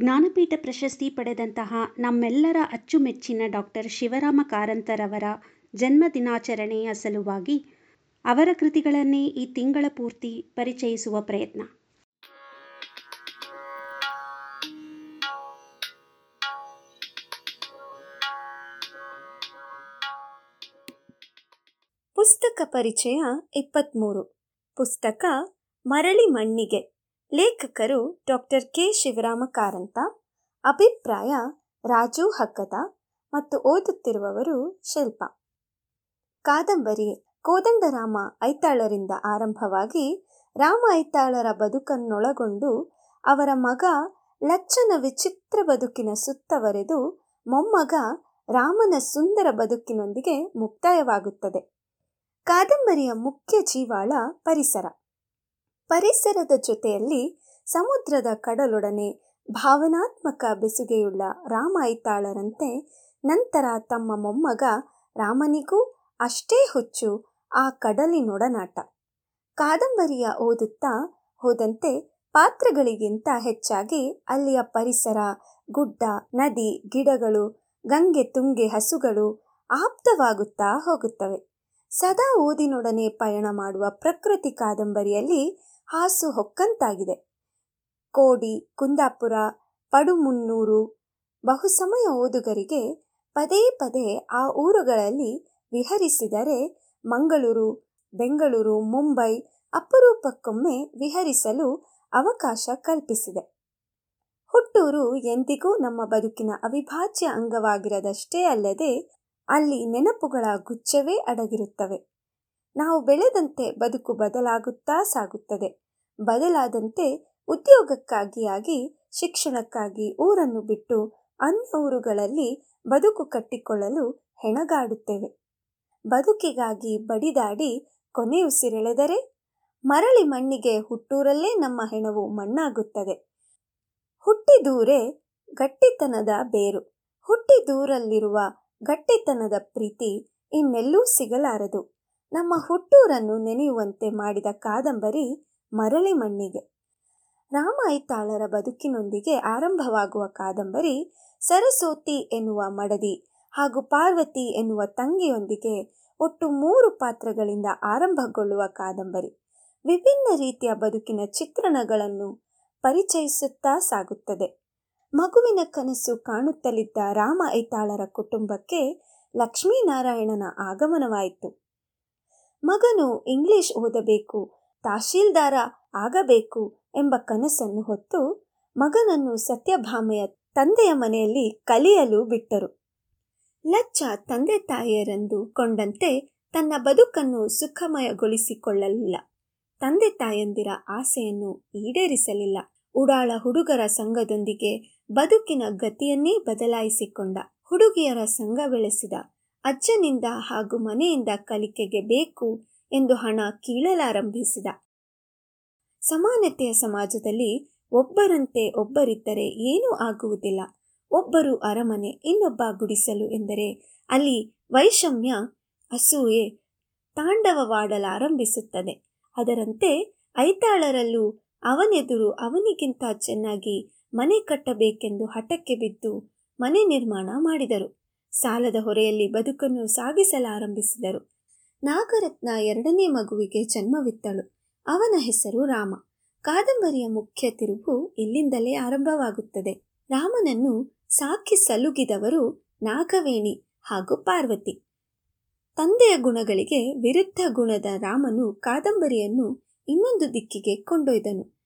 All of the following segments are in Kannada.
ಜ್ಞಾನಪೀಠ ಪ್ರಶಸ್ತಿ ಪಡೆದಂತಹ ನಮ್ಮೆಲ್ಲರ ಅಚ್ಚುಮೆಚ್ಚಿನ ಡಾಕ್ಟರ್ ಶಿವರಾಮ ಕಾರಂತರವರ ಜನ್ಮ ದಿನಾಚರಣೆಯ ಸಲುವಾಗಿ ಅವರ ಕೃತಿಗಳನ್ನೇ ಈ ತಿಂಗಳ ಪೂರ್ತಿ ಪರಿಚಯಿಸುವ ಪ್ರಯತ್ನ. ಪುಸ್ತಕ ಪರಿಚಯ ಇಪ್ಪತ್ತ್ಮೂರು ಪುಸ್ತಕ ಮರಳಿ ಮಣ್ಣಿಗೆ. ಲೇಖಕರು ಡಾಕ್ಟರ್ ಕೆ. ಶಿವರಾಮ ಕಾರಂತ ಅಭಿಪ್ರಾಯ ರಾಜು ಹಕ್ಕದ ಮತ್ತು ಓದುತ್ತಿರುವವರು ಶಿಲ್ಪ. ಕಾದಂಬರಿ ಕೋದಂಡರಾಮ ಐತಾಳರಿಂದ ಆರಂಭವಾಗಿ ರಾಮ ಐತಾಳರ ಬದುಕನ್ನೊಳಗೊಂಡು ಅವರ ಮಗ ಲಚ್ಚನ ವಿಚಿತ್ರ ಬದುಕಿನ ಸುತ್ತವರೆದು ಮೊಮ್ಮಗ ರಾಮನ ಸುಂದರ ಬದುಕಿನೊಂದಿಗೆ ಮುಕ್ತಾಯವಾಗುತ್ತದೆ. ಕಾದಂಬರಿಯ ಮುಖ್ಯ ಜೀವಾಳ ಪರಿಸರ. ಪರಿಸರದ ಜೊತೆಯಲ್ಲಿ ಸಮುದ್ರದ ಕಡಲೊಡನೆ ಭಾವನಾತ್ಮಕ ಬೆಸುಗೆಯುಳ್ಳ ರಾಮ ನಂತರ ತಮ್ಮ ಮೊಮ್ಮಗ ರಾಮನಿಗೂ ಅಷ್ಟೇ ಹುಚ್ಚು ಆ ಕಡಲಿನೊಡನಾಟ. ಕಾದಂಬರಿಯ ಓದುತ್ತಾ ಹೋದಂತೆ ಪಾತ್ರಗಳಿಗಿಂತ ಹೆಚ್ಚಾಗಿ ಅಲ್ಲಿಯ ಪರಿಸರ, ಗುಡ್ಡ, ನದಿ, ಗಿಡಗಳು, ಗಂಗೆ ತುಂಗೆ ಹಸುಗಳು ಆಪ್ತವಾಗುತ್ತಾ ಹೋಗುತ್ತವೆ. ಸದಾ ಓದಿನೊಡನೆ ಪಯಣ ಮಾಡುವ ಪ್ರಕೃತಿ ಕಾದಂಬರಿಯಲ್ಲಿ ಹಾಸು ಹೊಕ್ಕಂತಾಗಿದೆ. ಕೋಡಿ, ಕುಂದಾಪುರ, ಪಡುಮುನ್ನೂರು ಬಹುಸಮಯ ಓದುಗರಿಗೆ ಪದೇ ಪದೇ ಆ ಊರುಗಳಲ್ಲಿ ವಿಹರಿಸಿದರೆ ಮಂಗಳೂರು, ಬೆಂಗಳೂರು, ಮುಂಬೈ ಅಪರೂಪಕ್ಕೊಮ್ಮೆ ವಿಹರಿಸಲು ಅವಕಾಶ ಕಲ್ಪಿಸಿದೆ. ಹುಟ್ಟೂರು ಎಂದಿಗೂ ನಮ್ಮ ಬದುಕಿನ ಅವಿಭಾಜ್ಯ ಅಂಗವಾಗಿರದಷ್ಟೇ ಅಲ್ಲದೆ ಅಲ್ಲಿ ನೆನಪುಗಳ ಗುಚ್ಛವೇ ಅಡಗಿರುತ್ತವೆ. ನಾವು ಬೆಳೆದಂತೆ ಬದುಕು ಬದಲಾಗುತ್ತಾ ಸಾಗುತ್ತದೆ. ಬದಲಾದಂತೆ ಉದ್ಯೋಗಕ್ಕಾಗಿಯಾಗಿ ಶಿಕ್ಷಣಕ್ಕಾಗಿ ಊರನ್ನು ಬಿಟ್ಟು ಅನ್ಯ ಊರುಗಳಲ್ಲಿ ಬದುಕು ಕಟ್ಟಿಕೊಳ್ಳಲು ಹೆಣಗಾಡುತ್ತೇವೆ. ಬದುಕಿಗಾಗಿ ಬಡಿದಾಡಿ ಕೊನೆಯುಸಿರೆಳೆದರೆ ಮರಳಿ ಮಣ್ಣಿಗೆ ಹುಟ್ಟೂರಲ್ಲೇ ನಮ್ಮ ಹೆಣವು ಮಣ್ಣಾಗುತ್ತದೆ. ಹುಟ್ಟಿದೂರೇ ಗಟ್ಟಿತನದ ಬೇರು. ಹುಟ್ಟಿದೂರಲ್ಲಿರುವ ಗಟ್ಟಿತನದ ಪ್ರೀತಿ ಇನ್ನೆಲ್ಲೂ ಸಿಗಲಾರದು. ನಮ್ಮ ಹುಟ್ಟೂರನ್ನು ನೆನೆಯುವಂತೆ ಮಾಡಿದ ಕಾದಂಬರಿ ಮರಳಿ ಮಣ್ಣಿಗೆ. ರಾಮ ಐತಾಳರ ಬದುಕಿನೊಂದಿಗೆ ಆರಂಭವಾಗುವ ಕಾದಂಬರಿ ಸರಸ್ವತಿ ಎನ್ನುವ ಮಡದಿ ಹಾಗೂ ಪಾರ್ವತಿ ಎನ್ನುವ ತಂಗಿಯೊಂದಿಗೆ ಒಟ್ಟು ಮೂರು ಪಾತ್ರಗಳಿಂದ ಆರಂಭಗೊಳ್ಳುವ ಕಾದಂಬರಿ. ವಿಭಿನ್ನ ರೀತಿಯ ಬದುಕಿನ ಚಿತ್ರಣಗಳನ್ನು ಪರಿಚಯಿಸುತ್ತಾ ಸಾಗುತ್ತದೆ. ಮಗುವಿನ ಕನಸು ಕಾಣುತ್ತಲಿದ್ದ ರಾಮ ಐತಾಳರ ಕುಟುಂಬಕ್ಕೆ ಲಕ್ಷ್ಮೀನಾರಾಯಣನ ಆಗಮನವಾಯಿತು. ಮಗನು ಇಂಗ್ಲಿಷ್ ಓದಬೇಕು ತಹಶೀಲ್ದಾರ ಆಗಬೇಕು ಎಂಬ ಕನಸನ್ನು ಹೊತ್ತು ಮಗನನ್ನು ಸತ್ಯಭಾಮೆಯ ತಂದೆಯ ಮನೆಯಲ್ಲಿ ಕಲಿಯಲು ಬಿಟ್ಟರು. ಲಚ್ಚ ತಂದೆ ತಾಯಿಯರೆಂದು ಕೊಂಡಂತೆ ತನ್ನ ಬದುಕನ್ನು ಸುಖಮಯಗೊಳಿಸಿಕೊಳ್ಳಲಿಲ್ಲ. ತಂದೆ ತಾಯಂದಿರ ಆಸೆಯನ್ನು ಈಡೇರಿಸಲಿಲ್ಲ. ಉಡಾಳ ಹುಡುಗರ ಸಂಘದೊಂದಿಗೆ ಬದುಕಿನ ಗತಿಯನ್ನೇ ಬದಲಾಯಿಸಿಕೊಂಡ. ಹುಡುಗಿಯರ ಸಂಘ ಬೆಳೆಸಿದ. ಅಜ್ಜನಿಂದ ಹಾಗೂ ಮನೆಯಿಂದ ಕಲಿಕೆಗೆ ಬೇಕು ಎಂದು ಹಣ ಕೀಳಲಾರಂಭಿಸಿದ. ಸಮಾನತೆಯ ಸಮಾಜದಲ್ಲಿ ಒಬ್ಬರಂತೆ ಒಬ್ಬರಿದ್ದರೆ ಏನೂ ಆಗುವುದಿಲ್ಲ. ಒಬ್ಬರು ಅರಮನೆ, ಇನ್ನೊಬ್ಬ ಗುಡಿಸಲು ಎಂದರೆ ಅಲ್ಲಿ ವೈಷಮ್ಯ, ಅಸೂಯೆ, ತಾಂಡವವಾಡಲಾರಂಭಿಸುತ್ತದೆ. ಅದರಂತೆ ಐತಾಳರಲ್ಲೂ ಅವನೆದುರು ಅವನಿಗಿಂತ ಚೆನ್ನಾಗಿ ಮನೆ ಕಟ್ಟಬೇಕೆಂದು ಹಠಕ್ಕೆ ಬಿದ್ದು ಮನೆ ನಿರ್ಮಾಣ ಮಾಡಿದರು. ಸಾಲದ ಹೊರೆಯಲ್ಲಿ ಬದುಕನ್ನು ಸಾಗಿಸಲಾರಂಭಿಸಿದರು. ನಾಗರತ್ನ ಎರಡನೇ ಮಗುವಿಗೆ ಜನ್ಮವಿತ್ತಳು ಅವನ ಹೆಸರು ರಾಮ. ಕಾದಂಬರಿಯ ಮುಖ್ಯ ತಿರುವು ಇಲ್ಲಿಂದಲೇ ಆರಂಭವಾಗುತ್ತದೆ. ರಾಮನನ್ನು ಸಾಕಿ ಸಲುಗಿದವರು ನಾಗವೇಣಿ ಹಾಗೂ ಪಾರ್ವತಿ. ತಂದೆಯ ಗುಣಗಳಿಗೆ ವಿರುದ್ಧ ಗುಣದ ರಾಮನು ಕಾದಂಬರಿಯನ್ನು ಇನ್ನೊಂದು ದಿಕ್ಕಿಗೆ ಕೊಂಡೊಯ್ದನು.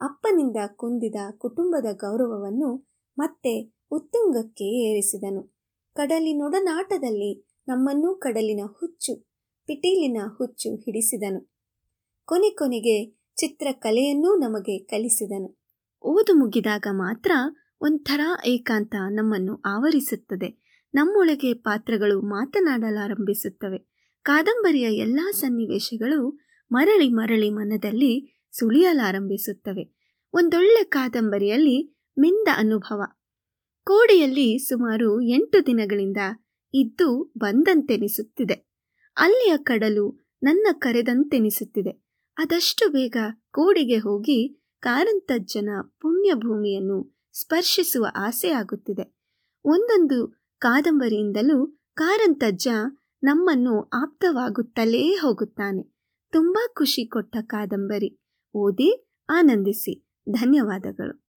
ಅಪ್ಪನಿಂದ ಕುಂದಿದ ಕುಟುಂಬದ ಗೌರವವನ್ನು ಮತ್ತೆ ಉತ್ತುಂಗಕ್ಕೆ ಏರಿಸಿದನು. ಕಡಲಿನೊಡನಾಟದಲ್ಲಿ ನಮ್ಮನ್ನೂ ಕಡಲಿನ ಹುಚ್ಚು ಪಿಟೀಲಿನ ಹುಚ್ಚು ಹಿಡಿಸಿದನು. ಕೊನೆ ಕೊನೆಗೆ ಚಿತ್ರಕಲೆಯನ್ನೂ ನಮಗೆ ಕಲಿಸಿದನು. ಓದು ಮುಗಿದಾಗ ಮಾತ್ರ ಒಂಥರ ಏಕಾಂತ ನಮ್ಮನ್ನು ಆವರಿಸುತ್ತದೆ. ನಮ್ಮೊಳಗೆ ಪಾತ್ರಗಳು ಮಾತನಾಡಲಾರಂಭಿಸುತ್ತವೆ. ಕಾದಂಬರಿಯ ಎಲ್ಲ ಸನ್ನಿವೇಶಗಳು ಮರಳಿ ಮರಳಿ ಮನದಲ್ಲಿ ಸುಳಿಯಲಾರಂಭಿಸುತ್ತವೆ. ಒಂದೊಳ್ಳೆ ಕಾದಂಬರಿಯಲ್ಲಿ ಮಿಂದ ಅನುಭವ. ಕೋಡಿಯಲ್ಲಿ ಸುಮಾರು ಎಂಟು ದಿನಗಳಿಂದ ಇದ್ದು ಬಂದಂತೆನಿಸುತ್ತಿದೆ. ಅಲ್ಲಿಯ ಕಡಲು ನನ್ನ ಕರೆದಂತೆನಿಸುತ್ತಿದೆ. ಅದಷ್ಟು ಬೇಗ ಕೋಡಿಗೆ ಹೋಗಿ ಕಾರಂತಜ್ಜನ ಪುಣ್ಯಭೂಮಿಯನ್ನು ಸ್ಪರ್ಶಿಸುವ ಆಸೆ ಆಗುತ್ತಿದೆ. ಒಂದೊಂದು ಕಾದಂಬರಿಯಿಂದಲೂ ಕಾರಂತಜ್ಜ ನಮ್ಮನ್ನು ಆಪ್ತವಾಗುತ್ತಲೇ ಹೋಗುತ್ತಾನೆ. ತುಂಬ ಖುಷಿ ಕೊಟ್ಟ ಕಾದಂಬರಿ. ಓದಿ ಆನಂದಿಸಿ. ಧನ್ಯವಾದಗಳು.